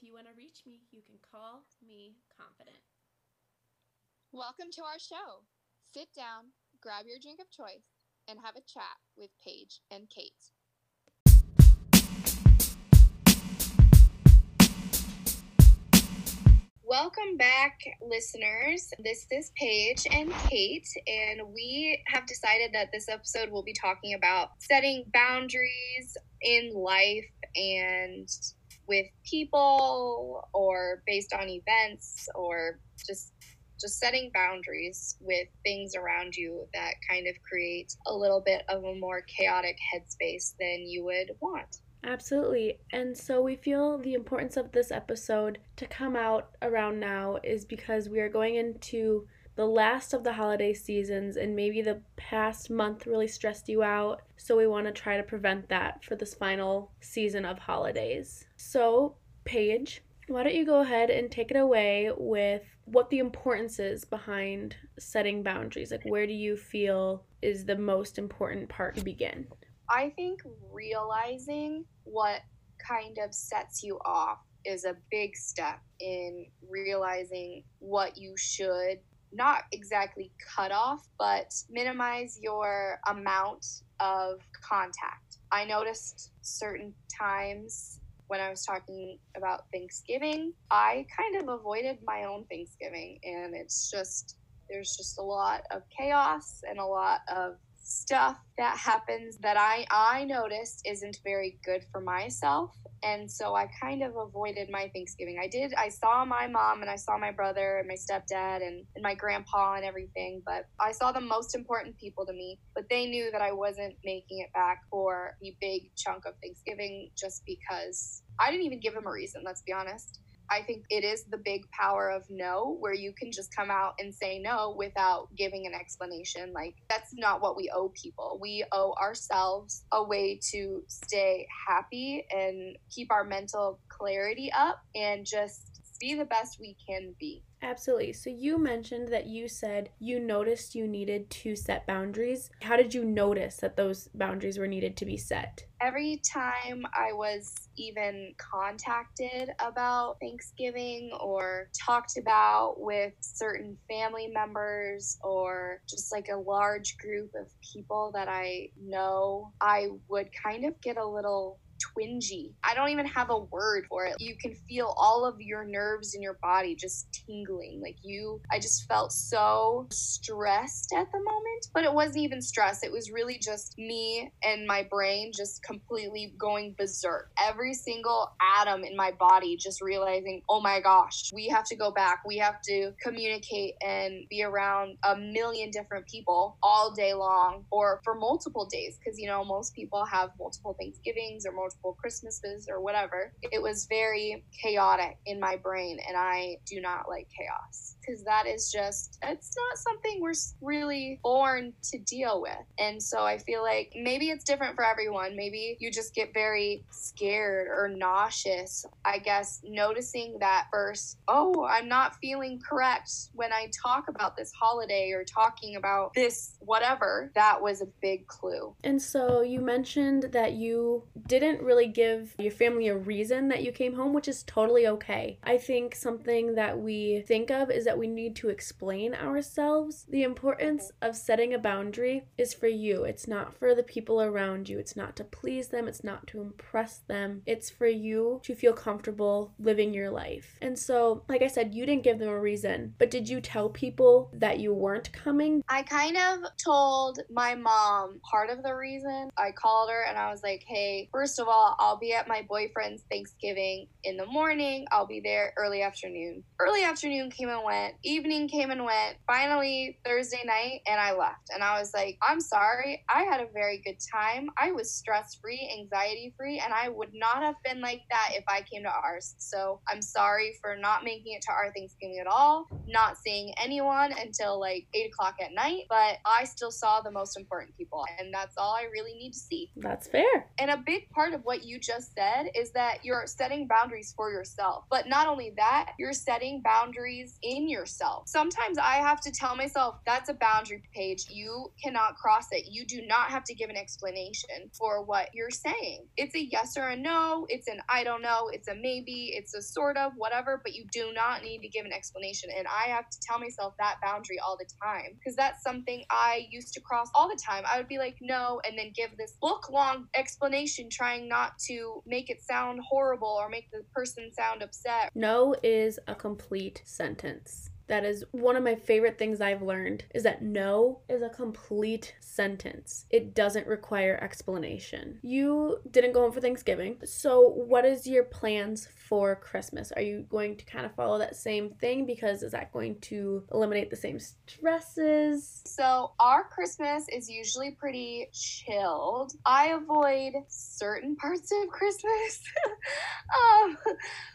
If you want to reach me, you can call me confident. Welcome to our show. Sit down, grab your drink of choice, and have a chat with Paige and Kate. Welcome back, listeners. This is Paige and Kate, and we have decided that this episode will be talking about setting boundaries in life and with people or based on events or just just setting boundaries with things around you that kind of create a little bit of a more chaotic headspace than you would want. Absolutely. And so we feel the importance of this episode to come out around now is because we are going into the last of the holiday seasons and maybe the past month really stressed you out. So we want to try to prevent that for this final season of holidays. So, Paige, why don't you go ahead and take it away with what the importance is behind setting boundaries? Like, where do you feel is the most important part to begin? I think realizing what kind of sets you off is a big step in realizing what you should not exactly cut off, but minimize your amount of contact. I noticed certain times when I was talking about Thanksgiving, I kind of avoided my own Thanksgiving, and it's just there's just a lot of chaos and a lot of stuff that happens that I I noticed isn't very good for myself and so I kind of avoided my Thanksgiving. I did I saw my mom and I saw my brother and my stepdad and, and my grandpa and everything, but I saw the most important people to me, but they knew that I wasn't making it back for the big chunk of Thanksgiving just because I didn't even give them a reason, let's be honest. I think it is the big power of no, where you can just come out and say no without giving an explanation. Like, that's not what we owe people. We owe ourselves a way to stay happy and keep our mental clarity up and just be the best we can be. Absolutely. So you mentioned that you said you noticed you needed to set boundaries. How did you notice that those boundaries were needed to be set? Every time I was even contacted about Thanksgiving or talked about with certain family members or just like a large group of people that I know, I would kind of get a little twingy. I don't even have a word for it. You can feel all of your nerves in your body just tingling. Like you, I just felt so stressed at the moment, but it wasn't even stress. It was really just me and my brain just completely going berserk. Every single atom in my body just realizing, oh my gosh, we have to go back. We have to communicate and be around a million different people all day long or for multiple days. Because, you know, most people have multiple Thanksgivings or multiple multiple Christmases or whatever. It was very chaotic in my brain, and I do not like chaos because that is just, it's not something we're really born to deal with. And so I feel like maybe it's different for everyone. Maybe you just get very scared or nauseous. I guess noticing that first, oh, I'm not feeling correct when I talk about this holiday or talking about this whatever, that was a big clue. And so you mentioned that you didn't really give your family a reason that you came home, which is totally okay. I think something that we think of is that we need to explain ourselves. The importance of setting a boundary is for you, it's not for the people around you, it's not to please them, it's not to impress them, it's for you to feel comfortable living your life. And so, like I said, you didn't give them a reason, but did you tell people that you weren't coming? I kind of told my mom part of the reason. I called her and I was like, hey, first of all, I'll be at my boyfriend's Thanksgiving in the morning. I'll be there early afternoon. Early afternoon came and went. Evening came and went. Finally, Thursday night, and I left. And I was like, I'm sorry. I had a very good time. I was stress free, anxiety free, and I would not have been like that if I came to ours. So I'm sorry for not making it to our Thanksgiving at all, not seeing anyone until like 8 o'clock at night. But I still saw the most important people, and that's all I really need to see. That's fair. And a big part of what you just said is that you're setting boundaries for yourself. But not only that, you're setting boundaries in yourself. Sometimes I have to tell myself that's a boundary Paige. You cannot cross it. You do not have to give an explanation for what you're saying. It's a yes or a no, it's an I don't know, it's a maybe, it's a sort of, whatever, but you do not need to give an explanation. And I have to tell myself that boundary all the time because that's something I used to cross all the time. I would be like, no, and then give this book long explanation trying not to make it sound horrible or make the person sound upset. No is a complete sentence. That is one of my favorite things I've learned is that no is a complete sentence. It doesn't require explanation. You didn't go home for Thanksgiving. So, what is your plans for Christmas? Are you going to kind of follow that same thing because is that going to eliminate the same stresses? So, our Christmas is usually pretty chilled. I avoid certain parts of Christmas. um,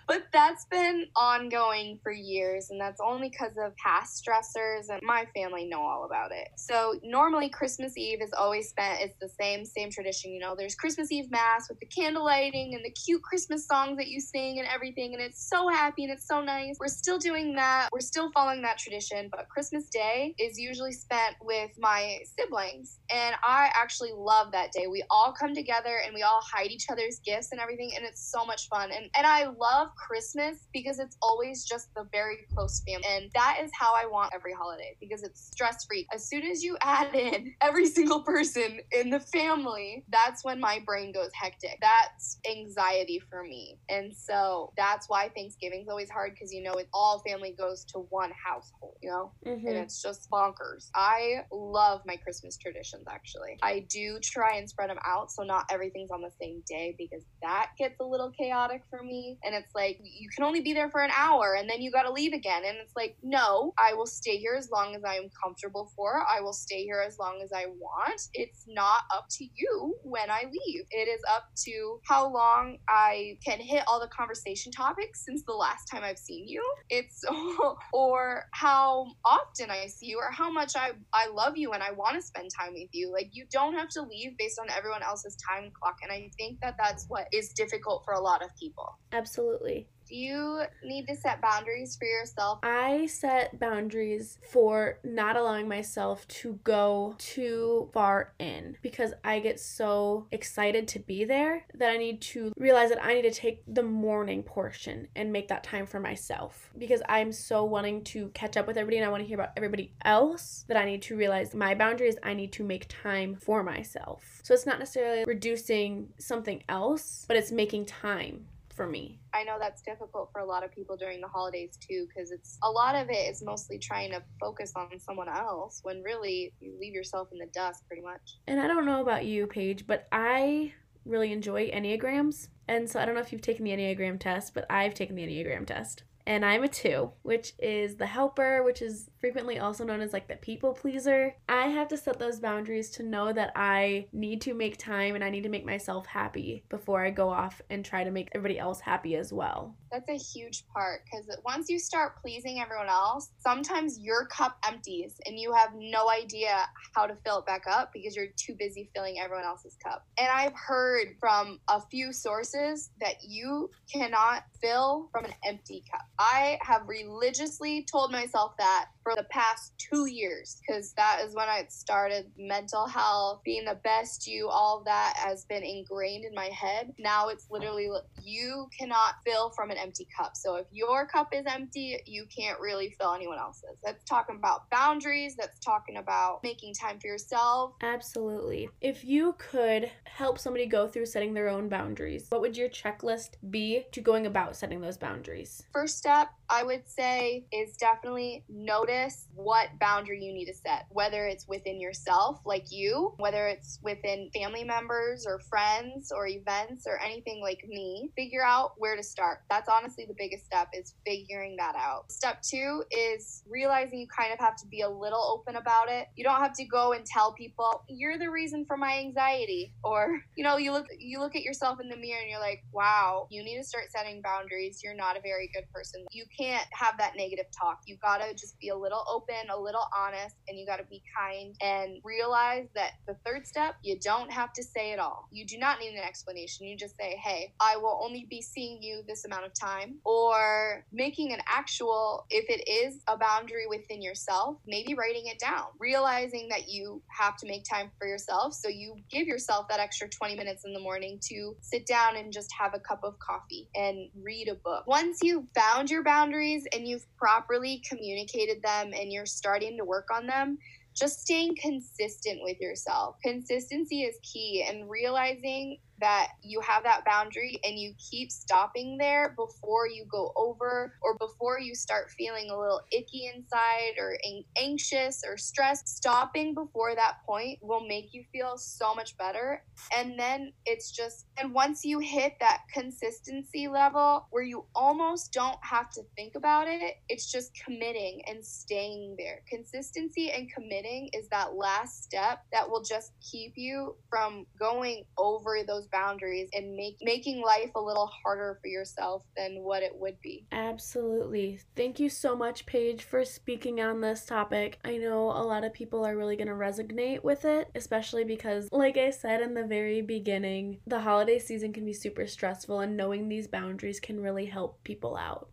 but that's been ongoing for years, and that's only because of past stressors, and my family know all about it. So, normally, Christmas Eve is always spent, it's the same, same tradition. You know, there's Christmas Eve Mass with the candle lighting and the cute Christmas songs that you sing and everything, and it's so happy and it's so nice. We're still doing that, we're still following that tradition, but Christmas Day is usually spent with my siblings, and I actually love that day. We all come together and we all hide each other's gifts and everything, and it's so much fun. And, and I love Christmas because it's always just the very close family. And that is how I want every holiday because it's stress free. As soon as you add in every single person in the family, that's when my brain goes hectic. That's anxiety for me. And so that's why Thanksgiving's always hard because you know it all family goes to one household, you know? Mm-hmm. And it's just bonkers. I love my Christmas traditions actually. I do try and spread them out so not everything's on the same day because that gets a little chaotic for me. And it's like you can only be there for an hour and then you got to leave again. And it's like, no, I will stay here as long as I am comfortable for. I will stay here as long as I want. It's not up to you when I leave. It is up to how long I can hit all the conversation topics since the last time I've seen you. It's or how often I see you or how much I I love you and I want to spend time with you. Like you don't have to leave based on everyone else's time clock and I think that that's what is difficult for a lot of people. Absolutely. Do you need to set boundaries for yourself? I set boundaries for not allowing myself to go too far in because I get so excited to be there that I need to realize that I need to take the morning portion and make that time for myself because I'm so wanting to catch up with everybody and I want to hear about everybody else that I need to realize my boundaries. I need to make time for myself. So it's not necessarily reducing something else, but it's making time for me. I know that's difficult for a lot of people during the holidays too, because it's a lot of it is mostly trying to focus on someone else when really you leave yourself in the dust pretty much. And I don't know about you, Paige, but I really enjoy Enneagrams. And so I don't know if you've taken the Enneagram test, but I've taken the Enneagram test. And I'm a two, which is the helper, which is frequently also known as like the people pleaser. I have to set those boundaries to know that I need to make time and I need to make myself happy before I go off and try to make everybody else happy as well. That's a huge part because once you start pleasing everyone else, sometimes your cup empties and you have no idea how to fill it back up because you're too busy filling everyone else's cup. And I've heard from a few sources that you cannot fill from an empty cup. I have religiously told myself that for the past two years because that is when I started mental health, being the best you, all of that has been ingrained in my head. Now it's literally you cannot fill from an empty cup. So if your cup is empty, you can't really fill anyone else's. That's talking about boundaries, that's talking about making time for yourself. Absolutely. If you could help somebody go through setting their own boundaries, what would your checklist be to going about setting those boundaries? First step, I would say, is definitely notice what boundary you need to set, whether it's within yourself, like you, whether it's within family members or friends or events or anything like me. Figure out where to start. That's honestly the biggest step is figuring that out. Step two is realizing you kind of have to be a little open about it. You don't have to go and tell people you're the reason for my anxiety or you know you look you look at yourself in the mirror and you're like wow you need to start setting boundaries you're not a very good person you can't have that negative talk. You gotta just be a little open, a little honest, and you gotta be kind and realize that the third step, you don't have to say it all. You do not need an explanation. You just say, hey, I will only be seeing you this amount of time. Or making an actual, if it is a boundary within yourself, maybe writing it down, realizing that you have to make time for yourself. So you give yourself that extra 20 minutes in the morning to sit down and just have a cup of coffee and read a book. Once you've found your boundaries and you've properly communicated them and you're starting to work on them, just staying consistent with yourself. Consistency is key and realizing that you have that boundary and you keep stopping there before you go over or before you start feeling a little icky inside or anxious or stressed. Stopping before that point will make you feel so much better. And then it's just, and once you hit that consistency level where you almost don't have to think about it, it's just committing and staying there. Consistency and committing is that last step that will just keep you from going over those those boundaries and make making life a little harder for yourself than what it would be. Absolutely. Thank you so much, Paige, for speaking on this topic. I know a lot of people are really going to resonate with it, especially because, like I said in the very beginning, the holiday season can be super stressful, and knowing these boundaries can really help people out.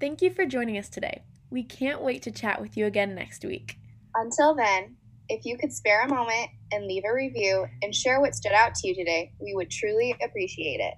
Thank you for joining us today. We can't wait to chat with you again next week. Until then, if you could spare a moment and leave a review and share what stood out to you today, we would truly appreciate it.